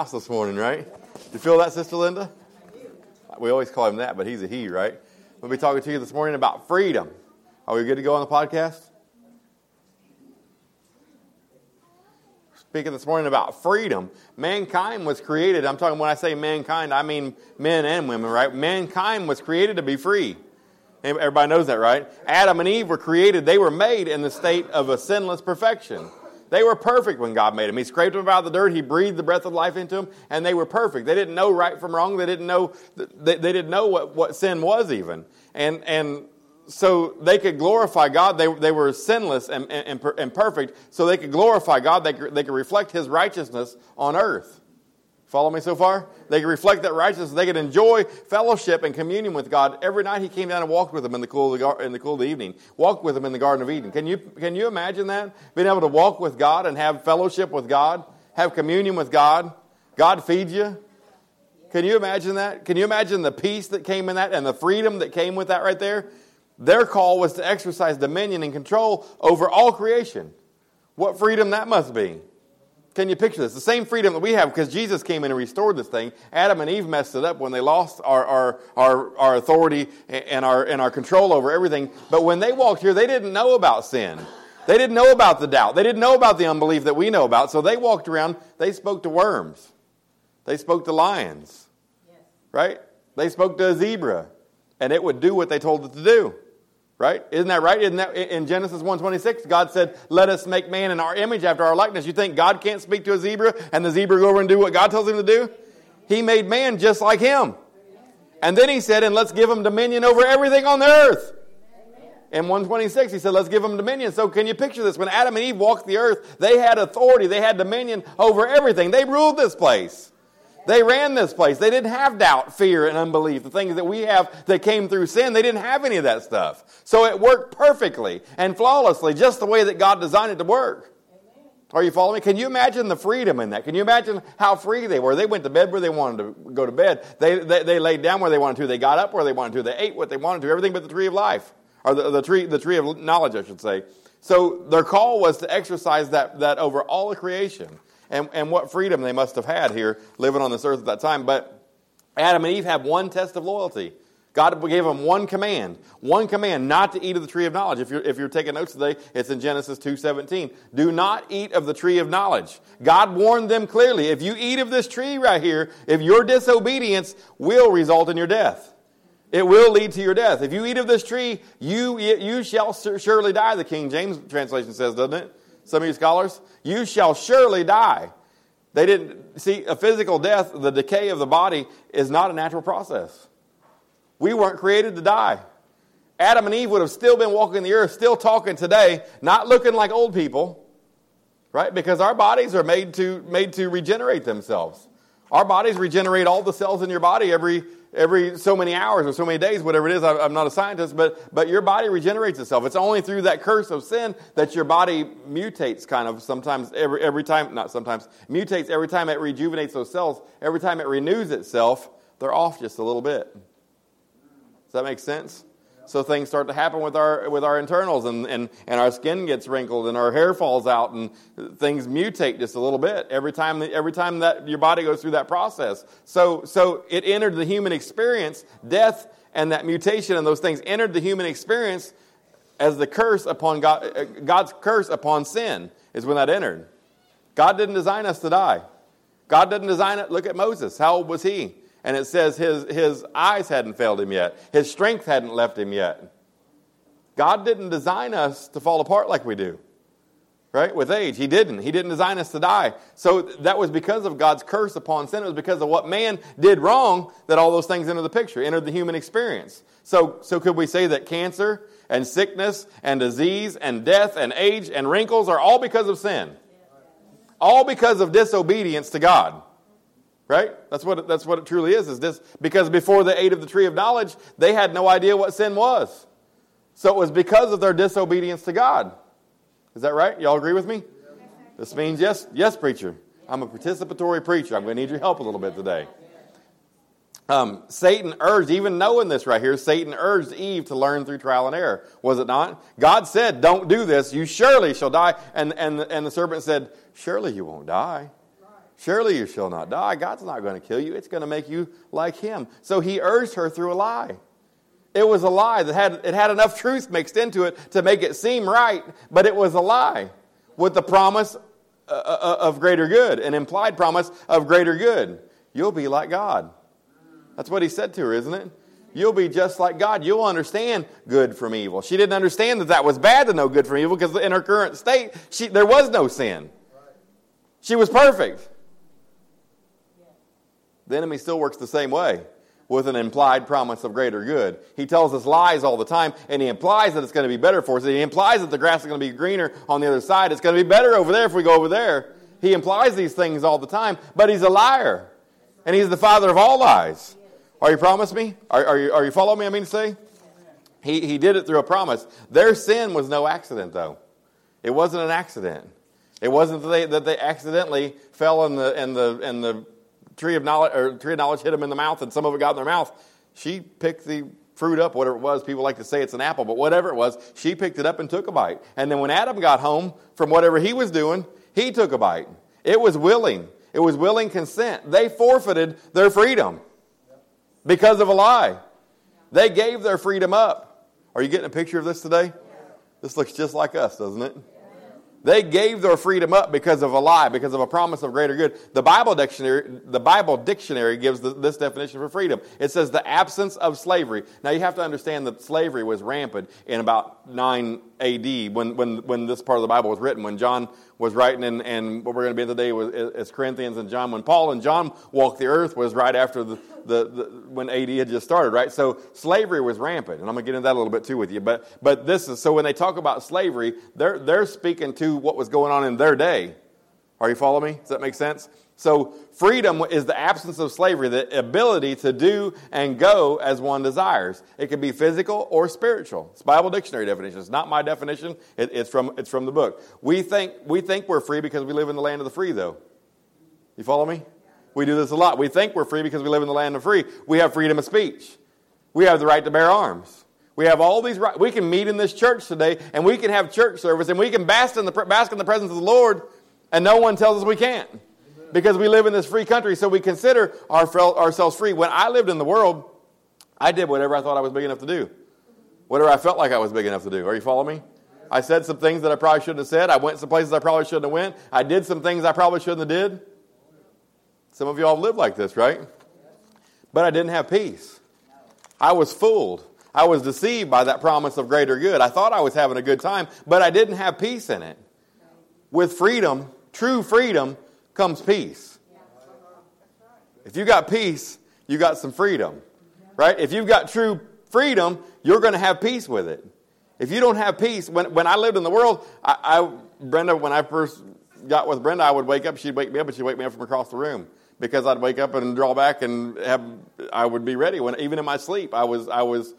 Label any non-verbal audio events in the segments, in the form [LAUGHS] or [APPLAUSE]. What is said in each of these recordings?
house this morning, right? You feel that, Sister Linda? We always call him that, but he's a he, right? We'll be talking to you this morning about freedom. Are we good to go on the podcast? Speaking this morning about freedom. Mankind was created, I'm talking when I say mankind, I mean men and women, right? Mankind was created to be free. Everybody knows that, right? Adam and Eve were created, they were made in the state of a sinless perfection. They were perfect when God made them. He scraped them out of the dirt. He breathed the breath of life into them, and they were perfect. They didn't know right from wrong. They didn't know, they, they didn't know what, what sin was even. And, and so they could glorify God. They, they were sinless and, and, and perfect, so they could glorify God. They could, they could reflect His righteousness on earth. Follow me so far? They could reflect that righteousness. They could enjoy fellowship and communion with God. Every night he came down and walked with them in the cool of the, in the, cool of the evening. Walked with them in the Garden of Eden. Can you, can you imagine that? Being able to walk with God and have fellowship with God, have communion with God. God feeds you. Can you imagine that? Can you imagine the peace that came in that and the freedom that came with that right there? Their call was to exercise dominion and control over all creation. What freedom that must be. Can you picture this? The same freedom that we have because Jesus came in and restored this thing. Adam and Eve messed it up when they lost our, our, our, our authority and our, and our control over everything. But when they walked here, they didn't know about sin. They didn't know about the doubt. They didn't know about the unbelief that we know about. So they walked around, they spoke to worms. They spoke to lions. Right? They spoke to a zebra. And it would do what they told it to do. Right? Isn't that right? Isn't that in Genesis 1:26, God said, "Let us make man in our image after our likeness." You think God can't speak to a zebra and the zebra go over and do what God tells him to do? He made man just like him. And then he said, "And let's give him dominion over everything on the earth." In 126, he said, let's give them dominion. So can you picture this? When Adam and Eve walked the earth, they had authority, they had dominion over everything. They ruled this place. They ran this place. They didn't have doubt, fear, and unbelief. The things that we have that came through sin, they didn't have any of that stuff. So it worked perfectly and flawlessly, just the way that God designed it to work. Are you following me? Can you imagine the freedom in that? Can you imagine how free they were? They went to bed where they wanted to go to bed. They, they, they laid down where they wanted to. They got up where they wanted to. They ate what they wanted to. Everything but the tree of life. Or the, the, tree, the tree of knowledge, I should say. So their call was to exercise that, that over all of creation and, and what freedom they must have had here living on this earth at that time. But Adam and Eve have one test of loyalty. God gave them one command, one command not to eat of the tree of knowledge. If you're, if you're taking notes today, it's in Genesis 2.17. Do not eat of the tree of knowledge. God warned them clearly, if you eat of this tree right here, if your disobedience will result in your death. It will lead to your death. If you eat of this tree, you, you shall surely die, the King James translation says, doesn't it? Some of you scholars, you shall surely die. They didn't see a physical death, the decay of the body is not a natural process. We weren't created to die. Adam and Eve would have still been walking the earth, still talking today, not looking like old people, right? Because our bodies are made to, made to regenerate themselves. Our bodies regenerate all the cells in your body every every so many hours or so many days, whatever it is. I'm not a scientist, but, but your body regenerates itself. It's only through that curse of sin that your body mutates kind of sometimes every, every time, not sometimes, mutates every time it rejuvenates those cells. Every time it renews itself, they're off just a little bit. Does that make sense? So things start to happen with our with our internals, and, and, and our skin gets wrinkled, and our hair falls out, and things mutate just a little bit every time every time that your body goes through that process. So so it entered the human experience, death and that mutation and those things entered the human experience as the curse upon God, uh, God's curse upon sin is when that entered. God didn't design us to die. God didn't design it. Look at Moses. How old was he? And it says his, his eyes hadn't failed him yet, his strength hadn't left him yet. God didn't design us to fall apart like we do, right? With age. He didn't. He didn't design us to die. So that was because of God's curse upon sin. It was because of what man did wrong that all those things entered the picture, entered the human experience. So, so could we say that cancer and sickness and disease and death and age and wrinkles are all because of sin? All because of disobedience to God. Right? That's what, it, that's what it truly is, is this, because before they ate of the tree of knowledge, they had no idea what sin was. So it was because of their disobedience to God. Is that right? Y'all agree with me? This means yes, yes, preacher. I'm a participatory preacher. I'm going to need your help a little bit today. Um, Satan urged, even knowing this right here, Satan urged Eve to learn through trial and error. Was it not? God said, Don't do this. You surely shall die. And, and, and the serpent said, Surely you won't die. Surely you shall not die. God's not going to kill you. It's going to make you like him. So he urged her through a lie. It was a lie that had, it had enough truth mixed into it to make it seem right, but it was a lie with the promise uh, uh, of greater good, an implied promise of greater good. You'll be like God. That's what he said to her, isn't it? You'll be just like God. You'll understand good from evil. She didn't understand that that was bad to know good from evil because in her current state, she, there was no sin. She was perfect. The enemy still works the same way with an implied promise of greater good. He tells us lies all the time, and he implies that it's going to be better for us. He implies that the grass is going to be greener on the other side. It's going to be better over there if we go over there. He implies these things all the time, but he's a liar. And he's the father of all lies. Are you promise me? Are, are, you, are you following me? I mean to say? He, he did it through a promise. Their sin was no accident, though. It wasn't an accident. It wasn't that they, that they accidentally fell in the, in the, in the tree of knowledge, or tree of knowledge hit them in the mouth, and some of it got in their mouth. She picked the fruit up, whatever it was. People like to say it's an apple, but whatever it was, she picked it up and took a bite. And then when Adam got home from whatever he was doing, he took a bite. It was willing. It was willing consent. They forfeited their freedom because of a lie. They gave their freedom up. Are you getting a picture of this today? This looks just like us, doesn't it? They gave their freedom up because of a lie, because of a promise of greater good. The Bible dictionary, the Bible dictionary gives the, this definition for freedom. It says the absence of slavery. Now you have to understand that slavery was rampant in about 9 AD when, when, when this part of the Bible was written, when John was writing, and, and what we're going to be in today was, is Corinthians and John. When Paul and John walked the earth was right after the, the, the, when AD had just started, right? So slavery was rampant, and I'm going to get into that a little bit too with you. But, but this is, so when they talk about slavery, they're, they're speaking to what was going on in their day. Are you following me? Does that make sense? So, freedom is the absence of slavery, the ability to do and go as one desires. It can be physical or spiritual. It's Bible dictionary definition. It's not my definition. It, it's, from, it's from the book. We think, we think we're free because we live in the land of the free, though. You follow me? We do this a lot. We think we're free because we live in the land of free. We have freedom of speech. We have the right to bear arms. We have all these rights. We can meet in this church today, and we can have church service, and we can bask in the, bask in the presence of the Lord, and no one tells us we can't because we live in this free country, so we consider our, ourselves free. When I lived in the world, I did whatever I thought I was big enough to do, whatever I felt like I was big enough to do. Are you following me? I said some things that I probably shouldn't have said. I went some places I probably shouldn't have went. I did some things I probably shouldn't have did. Some of you all lived like this, right? But I didn't have peace. I was fooled. I was deceived by that promise of greater good. I thought I was having a good time, but I didn't have peace in it. With freedom, true freedom, comes peace. If you got peace, you got some freedom, right? If you've got true freedom, you're going to have peace with it. If you don't have peace, when, when I lived in the world, I, I, Brenda, when I first got with Brenda, I would wake up, she'd wake me up, and she'd wake me up from across the room because I'd wake up and draw back and have, I would be ready when, even in my sleep, I was, I was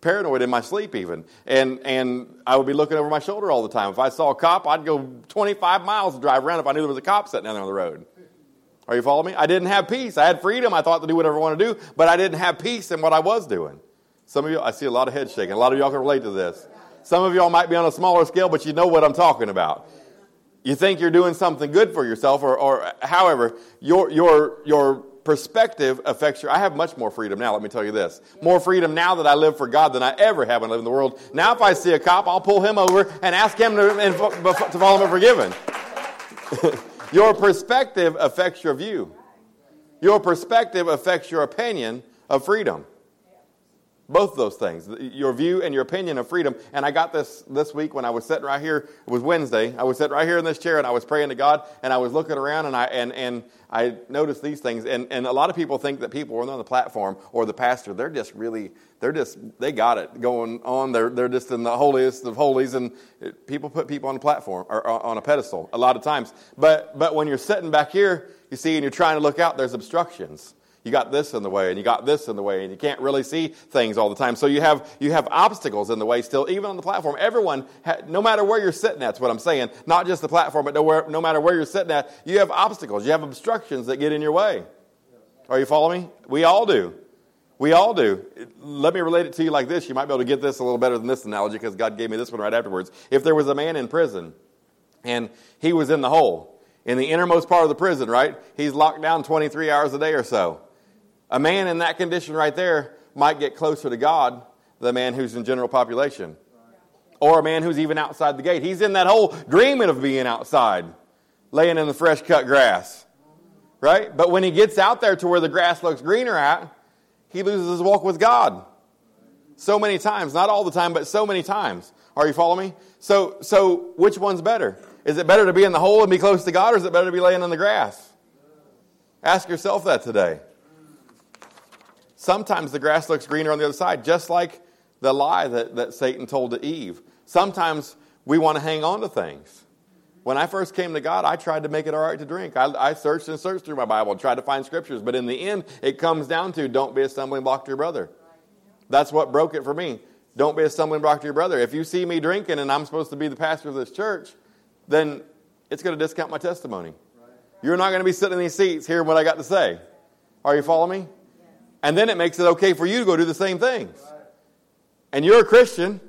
paranoid in my sleep even. And, and I would be looking over my shoulder all the time. If I saw a cop, I'd go 25 miles to drive around if I knew there was a cop sitting down there on the road. Are you following me? I didn't have peace. I had freedom. I thought to do whatever I want to do, but I didn't have peace in what I was doing. Some of you, I see a lot of heads shaking. A lot of y'all can relate to this. Some of y'all might be on a smaller scale, but you know what I'm talking about. You think you're doing something good for yourself, or, or however, your, your, your perspective affects your. I have much more freedom now, let me tell you this. More freedom now that I live for God than I ever have when I live in the world. Now, if I see a cop, I'll pull him over and ask him to, to follow him forgiven. [LAUGHS] your perspective affects your view, your perspective affects your opinion of freedom. Both those things, your view and your opinion of freedom. And I got this this week when I was sitting right here. It was Wednesday. I was sitting right here in this chair and I was praying to God and I was looking around and I and and I noticed these things. And and a lot of people think that people on the platform or the pastor, they're just really they're just they got it going on. They're they're just in the holiest of holies. And people put people on the platform or on a pedestal a lot of times. But but when you're sitting back here, you see, and you're trying to look out, there's obstructions you got this in the way and you got this in the way and you can't really see things all the time. So you have you have obstacles in the way still even on the platform. Everyone no matter where you're sitting at, that's what i'm saying not just the platform but nowhere, no matter where you're sitting at you have obstacles. You have obstructions that get in your way. Are you following me? We all do. We all do. Let me relate it to you like this. You might be able to get this a little better than this analogy because god gave me this one right afterwards. If there was a man in prison and he was in the hole in the innermost part of the prison, right? He's locked down 23 hours a day or so. A man in that condition right there might get closer to God than a man who's in general population. Or a man who's even outside the gate. He's in that hole dreaming of being outside, laying in the fresh cut grass. Right? But when he gets out there to where the grass looks greener at, he loses his walk with God. So many times, not all the time, but so many times. Are you following me? So, so which one's better? Is it better to be in the hole and be close to God, or is it better to be laying in the grass? Ask yourself that today. Sometimes the grass looks greener on the other side, just like the lie that, that Satan told to Eve. Sometimes we want to hang on to things. When I first came to God, I tried to make it all right to drink. I, I, searched and searched through my Bible and tried to find scriptures, but in the end, it comes down to don't be a stumbling block to your brother. That's what broke it for me. Don't be a stumbling block to your brother. If you see me drinking and I'm supposed to be the pastor of this church, then it's going to discount my testimony. You're not going to be sitting in these seats hearing what I got to say. Are you following me? And then it makes it okay for you to go do the same things. And you're a Christian,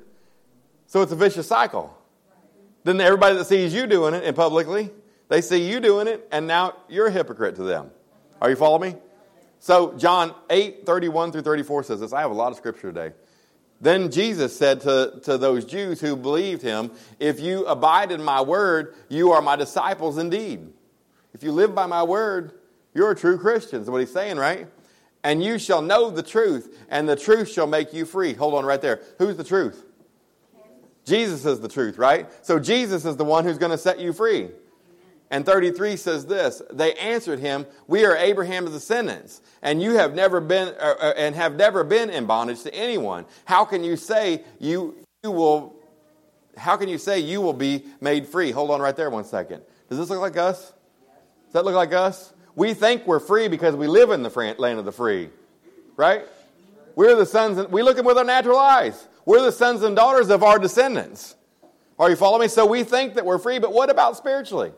so it's a vicious cycle. Then everybody that sees you doing it and publicly, they see you doing it, and now you're a hypocrite to them. Are you following me? So John 8, 31 through 34 says this. I have a lot of scripture today. Then Jesus said to, to those Jews who believed him, If you abide in my word, you are my disciples indeed. If you live by my word, you're a true Christian. What he's saying, right? And you shall know the truth, and the truth shall make you free. Hold on right there. Who's the truth? Jesus is the truth, right? So Jesus is the one who's going to set you free. And 33 says this They answered him, We are Abraham's descendants, and you have never been, uh, uh, and have never been in bondage to anyone. How can you say you, you will, how can you say you will be made free? Hold on right there one second. Does this look like us? Does that look like us? We think we're free because we live in the land of the free, right? We're the sons, and, we look at with our natural eyes. We're the sons and daughters of our descendants. Are you following me? So we think that we're free, but what about spiritually?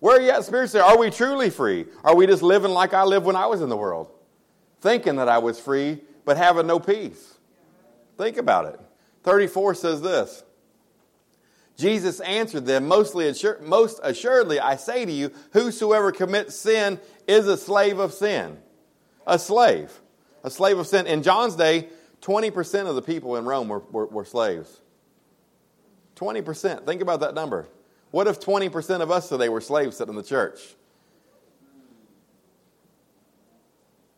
Where are you at spiritually? Are we truly free? Are we just living like I lived when I was in the world? Thinking that I was free, but having no peace. Think about it. 34 says this Jesus answered them, Mostly assur- Most assuredly, I say to you, whosoever commits sin is a slave of sin. A slave. A slave of sin. In John's day, 20% of the people in Rome were, were, were slaves. 20%. Think about that number. What if 20% of us today were slaves sitting in the church?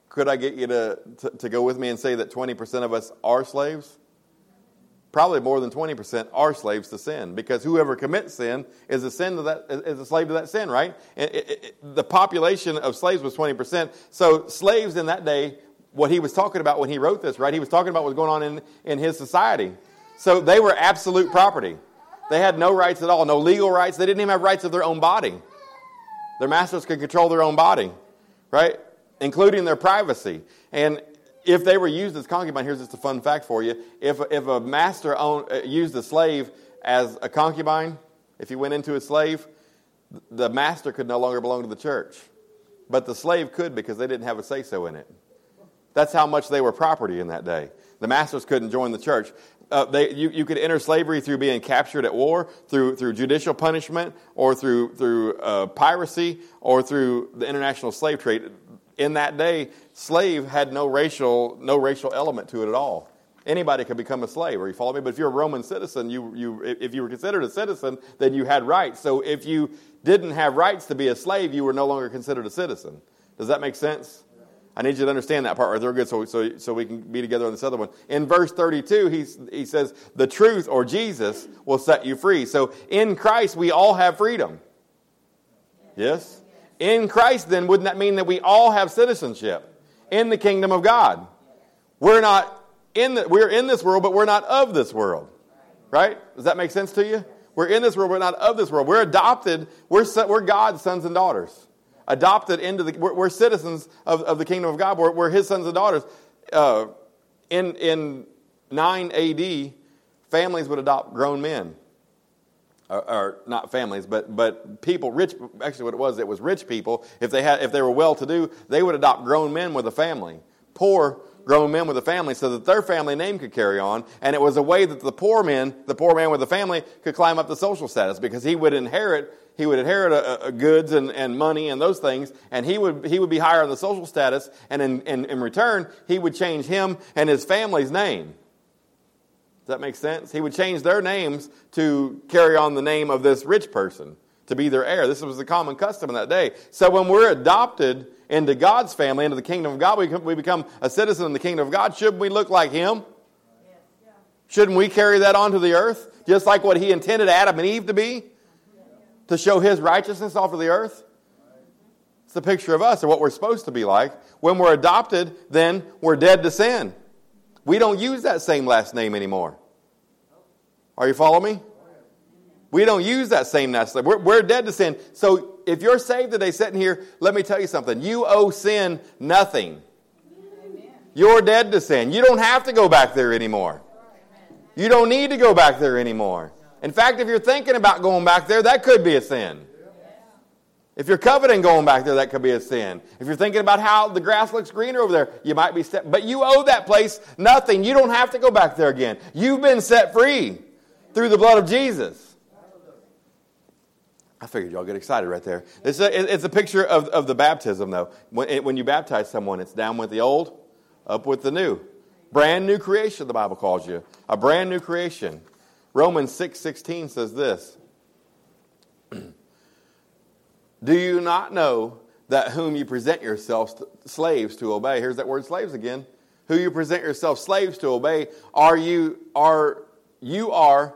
Could I get you to, to, to, go with me and say that 20% of us are slaves? Probably more than 20% are slaves to sin because whoever commits sin is a, sin to that, is a slave to that sin, right? It, it, it, the population of slaves was 20%. So slaves in that day what he was talking about when he wrote this, right? He was talking about what was going on in, in his society. So they were absolute property. They had no rights at all, no legal rights. They didn't even have rights of their own body. Their masters could control their own body, right? Including their privacy. And if they were used as concubine, here's just a fun fact for you. If, if a master owned, uh, used a slave as a concubine, if he went into a slave, the master could no longer belong to the church. But the slave could because they didn't have a say so in it. That's how much they were property in that day. The masters couldn't join the church. Uh, they, you, you could enter slavery through being captured at war, through, through judicial punishment, or through, through uh, piracy, or through the international slave trade. In that day, slave had no racial, no racial element to it at all. Anybody could become a slave, or you follow me? But if you're a Roman citizen, you, you, if you were considered a citizen, then you had rights. So if you didn't have rights to be a slave, you were no longer considered a citizen. Does that make sense? I need you to understand that part right there good so, so, so we can be together on this other one. In verse 32, he's, he says, The truth or Jesus will set you free. So in Christ, we all have freedom. Yes? In Christ, then, wouldn't that mean that we all have citizenship in the kingdom of God? We're not in the, we're in this world, but we're not of this world. Right? Does that make sense to you? We're in this world, we're not of this world. We're adopted, we're, we're God's sons and daughters adopted into the, we're, we're citizens of, of the kingdom of God. We're, we're his sons and daughters. Uh, in, in 9 AD, families would adopt grown men. Or, or, not families, but, but people, rich, actually what it was, it was rich people. If they, had, if they were well-to-do, they would adopt grown men with a family. Poor grown men with a family so that their family name could carry on. And it was a way that the poor men, the poor man with a family, could climb up the social status because he would inherit he would inherit a, a goods and, and money and those things, and he would, he would be higher on the social status, and in, in, in return, he would change him and his family's name. That make sense? He would change their names to carry on the name of this rich person, to be their heir. This was the common custom in that day. So when we're adopted into God's family, into the kingdom of God, we, we become a citizen in the kingdom of God. Shouldn't we look like him? Shouldn't we carry that onto the earth? Just like what he intended Adam and Eve to be? To show his righteousness off of the earth? It's the picture of us, or what we're supposed to be like. When we're adopted, then we're dead to sin. We don't use that same last name anymore. Are you following me? We don't use that same last. We're, we're dead to sin. So if you're saved today, sitting here, let me tell you something. You owe sin nothing. You're dead to sin. You don't have to go back there anymore. You don't need to go back there anymore. In fact, if you're thinking about going back there, that could be a sin. If you're coveting going back there, that could be a sin. If you're thinking about how the grass looks greener over there, you might be set. But you owe that place nothing. You don't have to go back there again. You've been set free through the blood of Jesus. I figured y'all get excited right there. It's a, it's a picture of, of the baptism, though. When, when you baptize someone, it's down with the old, up with the new. Brand new creation, the Bible calls you. A brand new creation. Romans 6 16 says this [CLEARS THROAT] Do you not know that whom you present yourselves slaves to obey? Here's that word slaves again. Who you present yourselves slaves to obey, are you are you are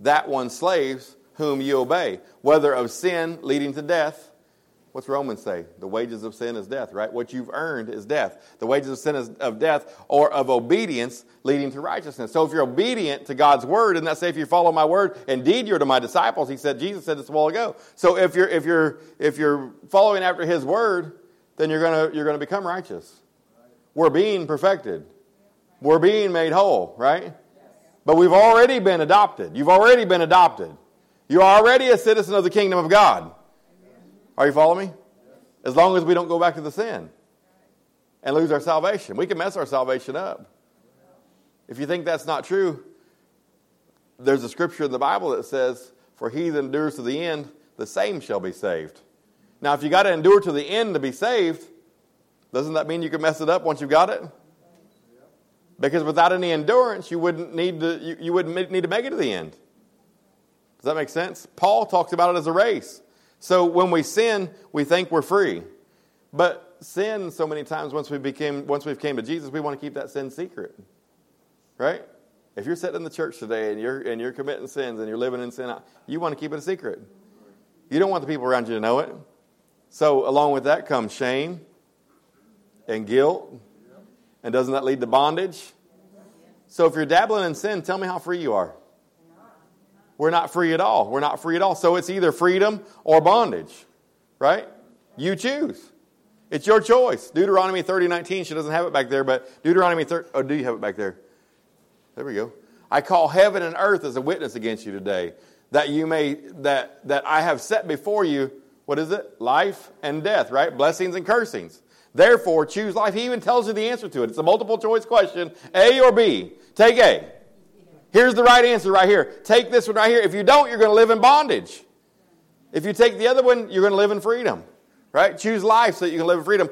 that one slaves whom you obey, whether of sin leading to death What's Romans say? The wages of sin is death, right? What you've earned is death. The wages of sin is of death or of obedience leading to righteousness. So if you're obedient to God's word, and that say if you follow my word, indeed you're to my disciples. He said, Jesus said this a while ago. So if you're if you're if you're following after his word, then you're gonna you're gonna become righteous. We're being perfected. We're being made whole, right? But we've already been adopted. You've already been adopted. You're already a citizen of the kingdom of God. Are you following me? As long as we don't go back to the sin and lose our salvation. We can mess our salvation up. If you think that's not true, there's a scripture in the Bible that says, For he that endures to the end, the same shall be saved. Now, if you got to endure to the end to be saved, doesn't that mean you can mess it up once you've got it? Because without any endurance, you wouldn't need to, you, you wouldn't need to make it to the end. Does that make sense? Paul talks about it as a race. So when we sin, we think we're free. But sin, so many times, once we became, once we've came to Jesus, we want to keep that sin secret, right? If you're sitting in the church today and you're and you're committing sins and you're living in sin, you want to keep it a secret. You don't want the people around you to know it. So along with that comes shame and guilt, and doesn't that lead to bondage? So if you're dabbling in sin, tell me how free you are we're not free at all. We're not free at all. So it's either freedom or bondage, right? You choose. It's your choice. Deuteronomy 30, 19, she doesn't have it back there, but Deuteronomy 30, oh, do you have it back there? There we go. I call heaven and earth as a witness against you today, that you may, that, that I have set before you, what is it? Life and death, right? Blessings and cursings. Therefore, choose life. He even tells you the answer to it. It's a multiple choice question A or B. Take A. Here's the right answer right here. Take this one right here. If you don't, you're going to live in bondage. If you take the other one, you're going to live in freedom. Right? Choose life so that you can live in freedom.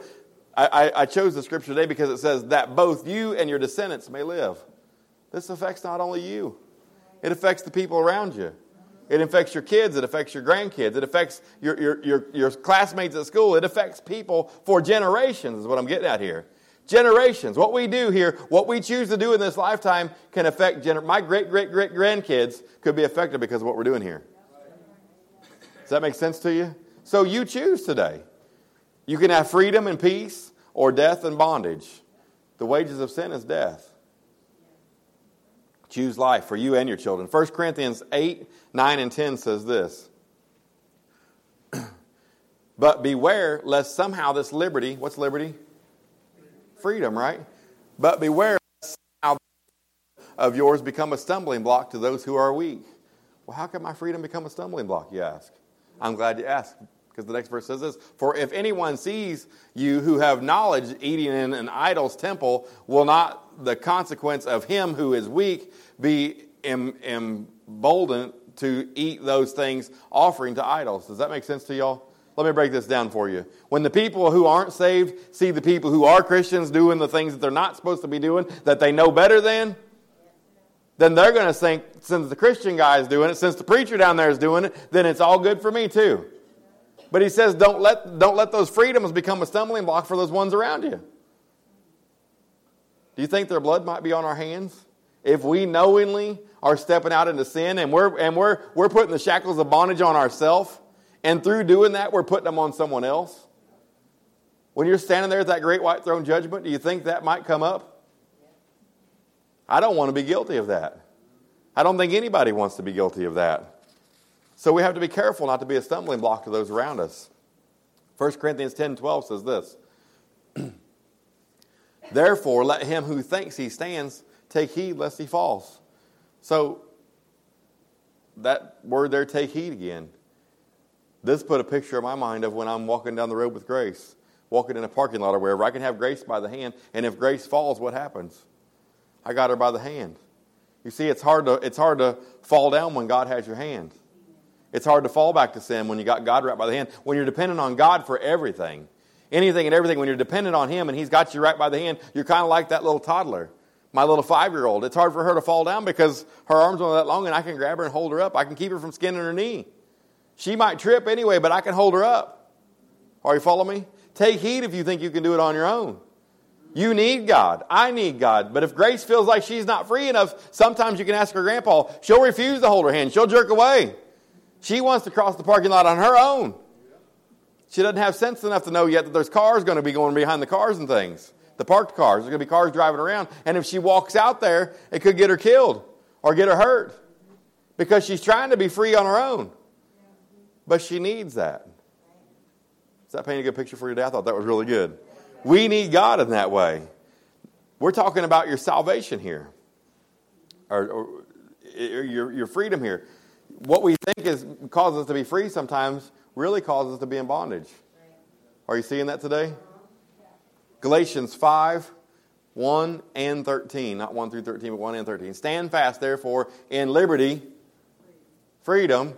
I, I, I chose the scripture today because it says that both you and your descendants may live. This affects not only you, it affects the people around you. It affects your kids. It affects your grandkids. It affects your, your, your, your classmates at school. It affects people for generations, is what I'm getting at here generations. What we do here, what we choose to do in this lifetime, can affect gener- my great great great grandkids could be affected because of what we're doing here. Does that make sense to you? So you choose today. You can have freedom and peace or death and bondage. The wages of sin is death. Choose life for you and your children. 1 Corinthians 8, 9, and 10 says this. [CLEARS THROAT] but beware lest somehow this liberty, what's liberty? freedom, right? But beware of yours become a stumbling block to those who are weak. Well, how can my freedom become a stumbling block, you ask? I'm glad you asked, because the next verse says this For if anyone sees you who have knowledge eating in an idol's temple, will not the consequence of him who is weak be emboldened to eat those things offering to idols. Does that make sense to y'all? Let me break this down for you. When the people who aren't saved see the people who are Christians doing the things that they're not supposed to be doing, that they know better than, then they're going to think, since the Christian guy is doing it, since the preacher down there is doing it, then it's all good for me too. But he says, don't let, don't let those freedoms become a stumbling block for those ones around you. Do you think their blood might be on our hands? If we knowingly are stepping out into sin and we're, and we're, we're putting the shackles of bondage on ourselves, and through doing that, we're putting them on someone else. When you're standing there at that great white throne judgment, do you think that might come up? I don't want to be guilty of that. I don't think anybody wants to be guilty of that. So we have to be careful not to be a stumbling block to those around us. 1 Corinthians 10 12 says this [CLEARS THROAT] Therefore, let him who thinks he stands take heed lest he falls. So, that word there, take heed again. This put a picture in my mind of when I'm walking down the road with grace, walking in a parking lot or wherever. I can have grace by the hand, and if grace falls, what happens? I got her by the hand. You see, it's hard to, it's hard to fall down when God has your hand. It's hard to fall back to sin when you got God right by the hand. When you're dependent on God for everything, anything and everything, when you're dependent on Him and He's got you right by the hand, you're kind of like that little toddler my little five year old. It's hard for her to fall down because her arms aren't that long and I can grab her and hold her up. I can keep her from skinning her knee. She might trip anyway, but I can hold her up. Are you following me? Take heed if you think you can do it on your own. You need God. I need God. But if Grace feels like she's not free enough, sometimes you can ask her grandpa. She'll refuse to hold her hand. She'll jerk away. She wants to cross the parking lot on her own. She doesn't have sense enough to know yet that there's cars going to be going behind the cars and things the parked cars. There's going to be cars driving around. And if she walks out there, it could get her killed or get her hurt because she's trying to be free on her own. But she needs that. Is that painting a good picture for you today? I thought that was really good. We need God in that way. We're talking about your salvation here, or, or your, your freedom here. What we think is causes us to be free sometimes really causes us to be in bondage. Are you seeing that today? Galatians 5, 1 and 13. Not 1 through 13, but 1 and 13. Stand fast, therefore, in liberty, freedom,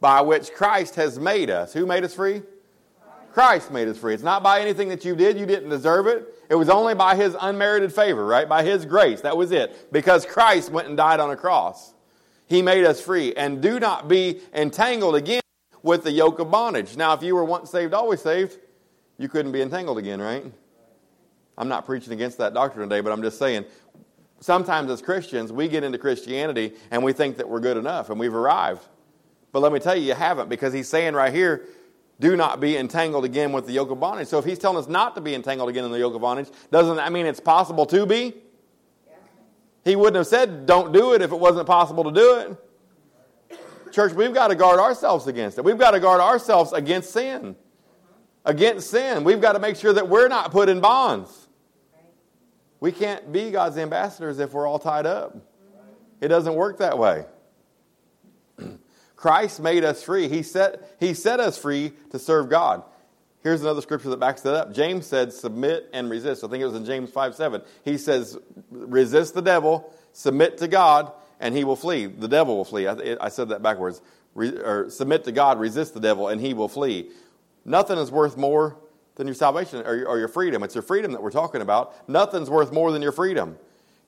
by which Christ has made us. Who made us free? Christ made us free. It's not by anything that you did. You didn't deserve it. It was only by His unmerited favor, right? By His grace. That was it. Because Christ went and died on a cross. He made us free. And do not be entangled again with the yoke of bondage. Now, if you were once saved, always saved, you couldn't be entangled again, right? I'm not preaching against that doctrine today, but I'm just saying sometimes as Christians, we get into Christianity and we think that we're good enough and we've arrived. But let me tell you, you haven't because he's saying right here, do not be entangled again with the yoke of bondage. So if he's telling us not to be entangled again in the yoke of bondage, doesn't that mean it's possible to be? He wouldn't have said don't do it if it wasn't possible to do it. Church, we've got to guard ourselves against it. We've got to guard ourselves against sin. Against sin. We've got to make sure that we're not put in bonds. We can't be God's ambassadors if we're all tied up. It doesn't work that way. [CLEARS THROAT] Christ made us free. He set, he set us free to serve God. Here's another scripture that backs that up. James said, submit and resist. I think it was in James 5 7. He says, resist the devil, submit to God, and he will flee. The devil will flee. I, I said that backwards. Re, or submit to God, resist the devil, and he will flee. Nothing is worth more than your salvation or your, or your freedom. It's your freedom that we're talking about. Nothing's worth more than your freedom.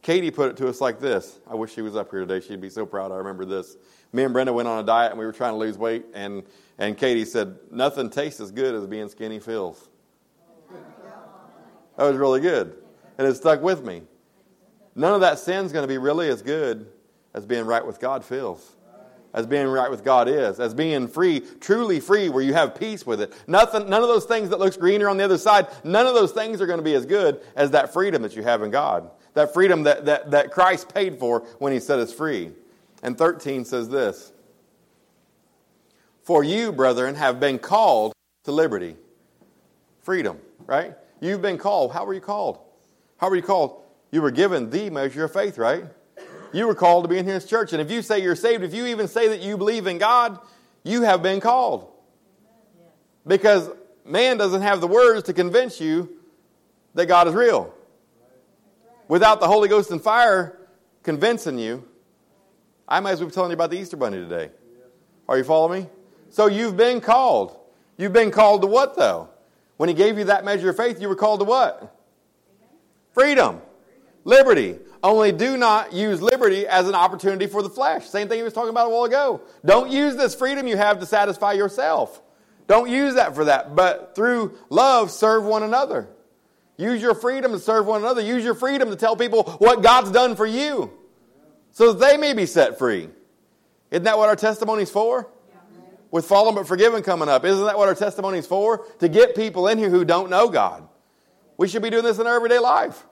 Katie put it to us like this. I wish she was up here today. She'd be so proud. I remember this. Me and Brenda went on a diet and we were trying to lose weight, and, and Katie said, Nothing tastes as good as being skinny feels. That was really good. And it stuck with me. None of that sin's going to be really as good as being right with God feels as being right with God is, as being free, truly free, where you have peace with it. Nothing, none of those things that looks greener on the other side, none of those things are going to be as good as that freedom that you have in God. That freedom that, that, that Christ paid for when he set us free. And 13 says this For you, brethren, have been called to liberty. Freedom, right? You've been called. How were you called? How were you called? You were given the measure of faith, right? You were called to be in His church. And if you say you're saved, if you even say that you believe in God, you have been called. Because man doesn't have the words to convince you that God is real. Without the Holy Ghost and fire convincing you, I might as well be telling you about the Easter Bunny today. Are you following me? So you've been called. You've been called to what, though? When he gave you that measure of faith, you were called to what? Freedom. Liberty. Only do not use liberty as an opportunity for the flesh. Same thing he was talking about a while ago. Don't use this freedom you have to satisfy yourself. Don't use that for that. But through love, serve one another. Use your freedom to serve one another. Use your freedom to tell people what God's done for you so they may be set free. Isn't that what our testimony's for? With fallen but forgiven coming up. Isn't that what our testimony's for? To get people in here who don't know God. We should be doing this in our everyday life.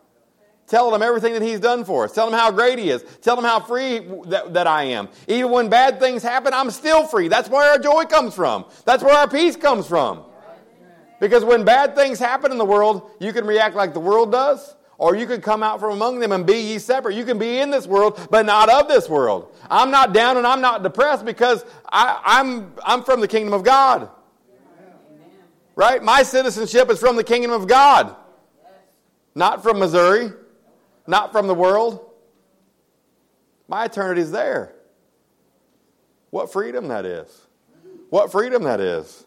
Telling them everything that He's done for us. Tell them how great He is. Tell them how free that, that I am. Even when bad things happen, I'm still free. That's where our joy comes from. That's where our peace comes from. Because when bad things happen in the world, you can react like the world does, or you can come out from among them and be ye separate. You can be in this world, but not of this world. I'm not down and I'm not depressed because I, I'm, I'm from the kingdom of God. Right? My citizenship is from the kingdom of God, not from Missouri not from the world. My eternity is there. What freedom that is. What freedom that is.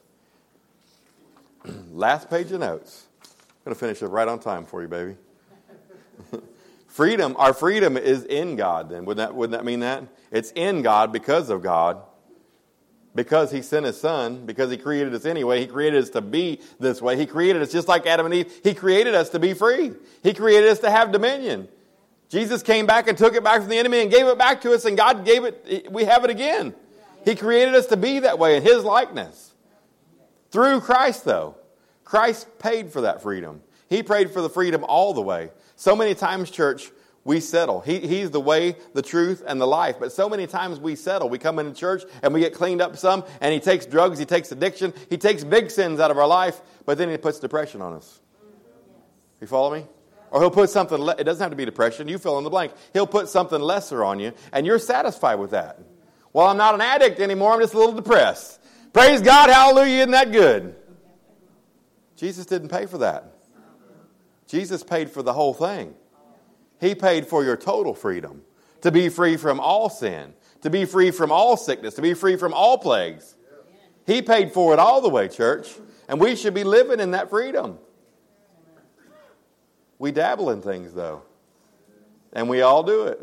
[CLEARS THROAT] Last page of notes. I'm going to finish it right on time for you, baby. [LAUGHS] freedom, our freedom is in God, then. Wouldn't that, wouldn't that mean that? It's in God because of God. Because he sent his son, because he created us anyway, he created us to be this way. He created us just like Adam and Eve. He created us to be free. He created us to have dominion. Jesus came back and took it back from the enemy and gave it back to us, and God gave it, we have it again. He created us to be that way in His likeness. Through Christ, though. Christ paid for that freedom. He prayed for the freedom all the way. So many times, church, we settle. He, he's the way, the truth, and the life. But so many times we settle. We come into church and we get cleaned up some, and He takes drugs, He takes addiction, He takes big sins out of our life, but then He puts depression on us. You follow me? Or He'll put something, le- it doesn't have to be depression, you fill in the blank. He'll put something lesser on you, and you're satisfied with that. Well, I'm not an addict anymore, I'm just a little depressed. Praise God, hallelujah, isn't that good? Jesus didn't pay for that. Jesus paid for the whole thing. He paid for your total freedom to be free from all sin, to be free from all sickness, to be free from all plagues. He paid for it all the way, church. And we should be living in that freedom. We dabble in things, though. And we all do it.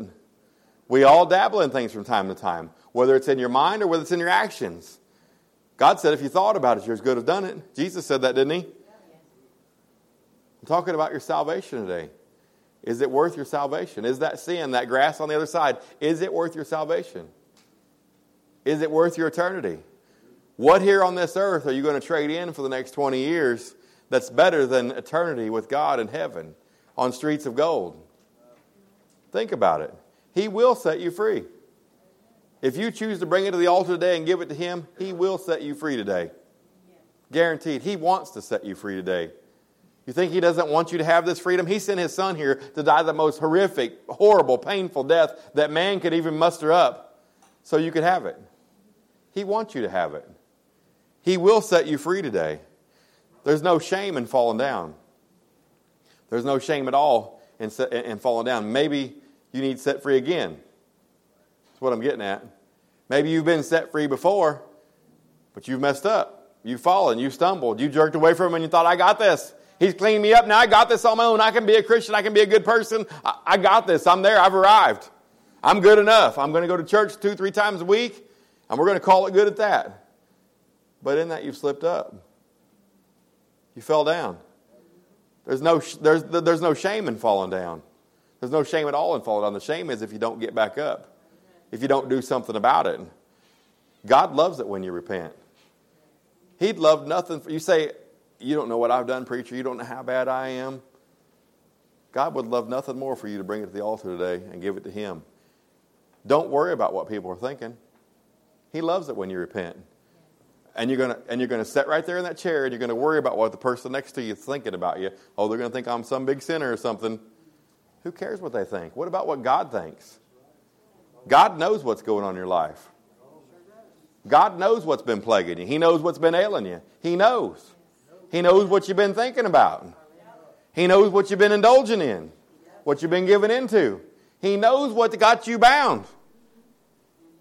We all dabble in things from time to time, whether it's in your mind or whether it's in your actions. God said if you thought about it, you're as good as done it. Jesus said that, didn't he? I'm talking about your salvation today. Is it worth your salvation? Is that sin, that grass on the other side, is it worth your salvation? Is it worth your eternity? What here on this earth are you going to trade in for the next 20 years that's better than eternity with God in heaven on streets of gold? Think about it. He will set you free. If you choose to bring it to the altar today and give it to Him, He will set you free today. Guaranteed. He wants to set you free today. You think he doesn't want you to have this freedom? He sent his son here to die the most horrific, horrible, painful death that man could even muster up so you could have it. He wants you to have it. He will set you free today. There's no shame in falling down. There's no shame at all in, in falling down. Maybe you need set free again. That's what I'm getting at. Maybe you've been set free before, but you've messed up. You've fallen. You've stumbled. You jerked away from him and you thought, I got this. He's cleaned me up. Now I got this on my own. I can be a Christian. I can be a good person. I, I got this. I'm there. I've arrived. I'm good enough. I'm going to go to church two, three times a week, and we're going to call it good at that. But in that, you've slipped up. You fell down. There's no, there's, there's no shame in falling down. There's no shame at all in falling down. The shame is if you don't get back up, if you don't do something about it. God loves it when you repent. He'd love nothing for you. Say, you don't know what I've done, preacher. You don't know how bad I am. God would love nothing more for you to bring it to the altar today and give it to Him. Don't worry about what people are thinking. He loves it when you repent. And you're gonna and you're gonna sit right there in that chair and you're gonna worry about what the person next to you is thinking about you. Oh, they're gonna think I'm some big sinner or something. Who cares what they think? What about what God thinks? God knows what's going on in your life. God knows what's been plaguing you. He knows what's been ailing you. He knows. He knows what you've been thinking about. He knows what you've been indulging in, what you've been giving into. He knows what got you bound.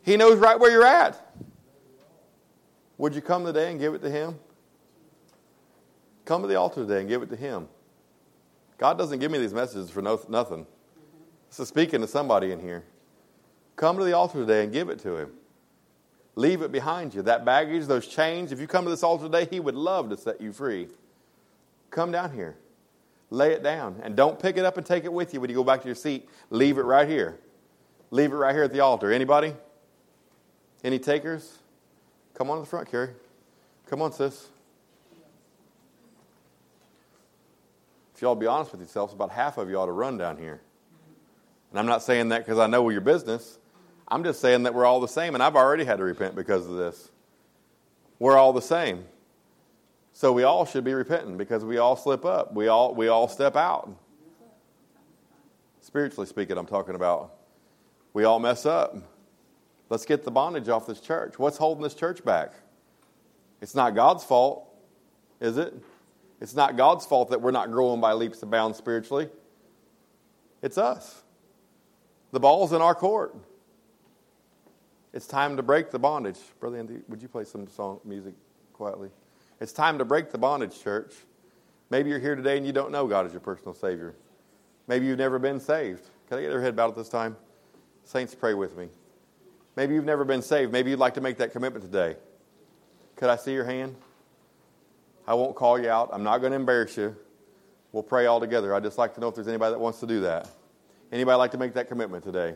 He knows right where you're at. Would you come today and give it to Him? Come to the altar today and give it to Him. God doesn't give me these messages for no, nothing. This is speaking to somebody in here. Come to the altar today and give it to Him. Leave it behind you. That baggage, those chains, if you come to this altar today, He would love to set you free. Come down here. Lay it down. And don't pick it up and take it with you when you go back to your seat. Leave it right here. Leave it right here at the altar. Anybody? Any takers? Come on to the front, Carrie. Come on, sis. If y'all be honest with yourselves, about half of ought to run down here. And I'm not saying that because I know your business. I'm just saying that we're all the same, and I've already had to repent because of this. We're all the same. So we all should be repenting because we all slip up. We all, we all step out. Spiritually speaking, I'm talking about. We all mess up. Let's get the bondage off this church. What's holding this church back? It's not God's fault, is it? It's not God's fault that we're not growing by leaps and bounds spiritually. It's us. The ball's in our court. It's time to break the bondage. Brother Andy, would you play some song music quietly? It's time to break the bondage, church. Maybe you're here today and you don't know God as your personal Savior. Maybe you've never been saved. Can I get your head bowed at this time? Saints, pray with me. Maybe you've never been saved. Maybe you'd like to make that commitment today. Could I see your hand? I won't call you out. I'm not going to embarrass you. We'll pray all together. I'd just like to know if there's anybody that wants to do that. Anybody like to make that commitment today?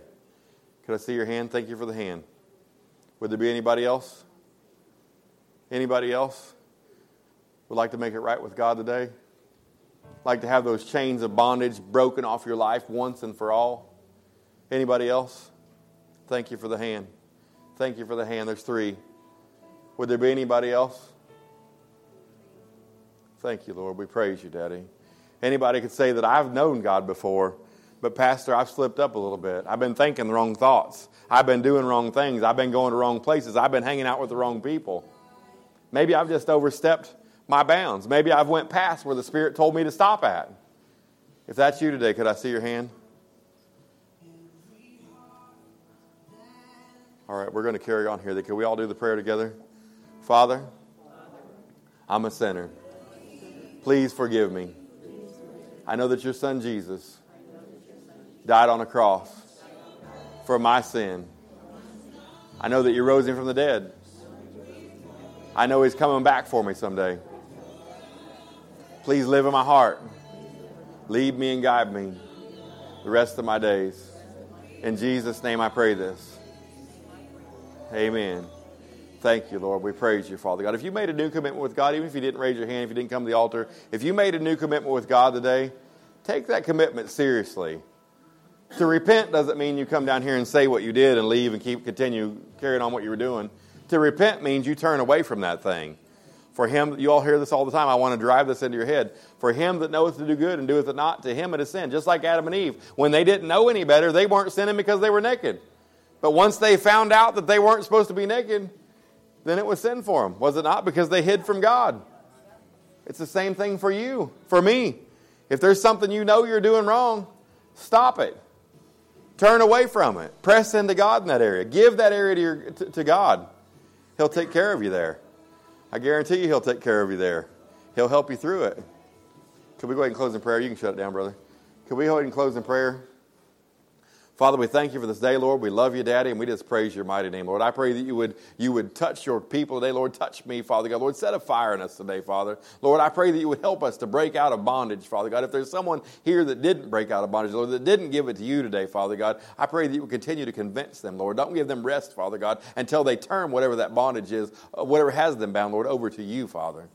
Could I see your hand? Thank you for the hand. Would there be anybody else? Anybody else would like to make it right with God today? Like to have those chains of bondage broken off your life once and for all? Anybody else? Thank you for the hand. Thank you for the hand. There's three. Would there be anybody else? Thank you, Lord. We praise you, Daddy. Anybody could say that I've known God before, but Pastor, I've slipped up a little bit. I've been thinking the wrong thoughts. I've been doing wrong things. I've been going to wrong places. I've been hanging out with the wrong people. Maybe I've just overstepped my bounds. Maybe I've went past where the Spirit told me to stop at. If that's you today, could I see your hand? All right, we're going to carry on here. Can we all do the prayer together? Father, I'm a sinner. Please forgive me. I know that your son Jesus died on a cross for my sin. I know that you rose him from the dead. I know he's coming back for me someday. Please live in my heart. Lead me and guide me the rest of my days. In Jesus' name I pray this. Amen. Thank you, Lord. We praise you, Father God. If you made a new commitment with God, even if you didn't raise your hand, if you didn't come to the altar, if you made a new commitment with God today, take that commitment seriously. To repent doesn't mean you come down here and say what you did and leave and keep continue carrying on what you were doing. To repent means you turn away from that thing. For him, you all hear this all the time. I want to drive this into your head. For him that knoweth to do good and doeth it not, to him it is sin. Just like Adam and Eve. When they didn't know any better, they weren't sinning because they were naked. But once they found out that they weren't supposed to be naked, then it was sin for them, was it not? Because they hid from God. It's the same thing for you, for me. If there's something you know you're doing wrong, stop it. Turn away from it. Press into God in that area. Give that area to, your, to, to God. He'll take care of you there. I guarantee you He'll take care of you there. He'll help you through it. Could we go ahead and close in prayer? You can shut it down, brother. Could we go ahead and close in prayer? Father, we thank you for this day, Lord. We love you, Daddy, and we just praise your mighty name, Lord. I pray that you would, you would touch your people today, Lord. Touch me, Father God. Lord, set a fire in us today, Father. Lord, I pray that you would help us to break out of bondage, Father God. If there's someone here that didn't break out of bondage, Lord, that didn't give it to you today, Father God, I pray that you would continue to convince them, Lord. Don't give them rest, Father God, until they turn whatever that bondage is, uh, whatever has them bound, Lord, over to you, Father.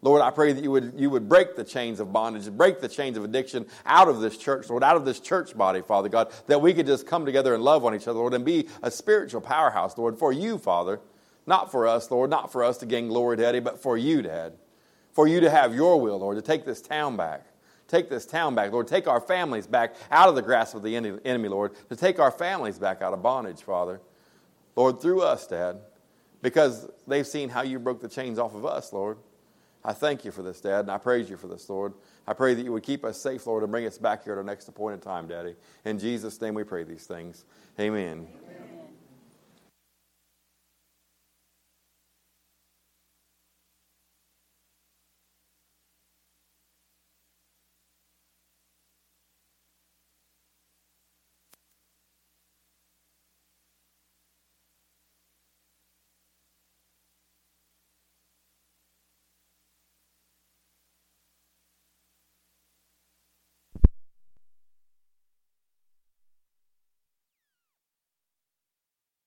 Lord, I pray that you would, you would break the chains of bondage, break the chains of addiction out of this church, Lord, out of this church body, Father God, that we could just come together and love on each other, Lord, and be a spiritual powerhouse, Lord, for you, Father. Not for us, Lord, not for us to gain glory, Daddy, but for you, Dad. For you to have your will, Lord, to take this town back. Take this town back, Lord. Take our families back out of the grasp of the enemy, Lord. To take our families back out of bondage, Father. Lord, through us, Dad, because they've seen how you broke the chains off of us, Lord. I thank you for this, Dad, and I praise you for this, Lord. I pray that you would keep us safe, Lord, and bring us back here at our next appointed time, Daddy. In Jesus' name we pray these things. Amen.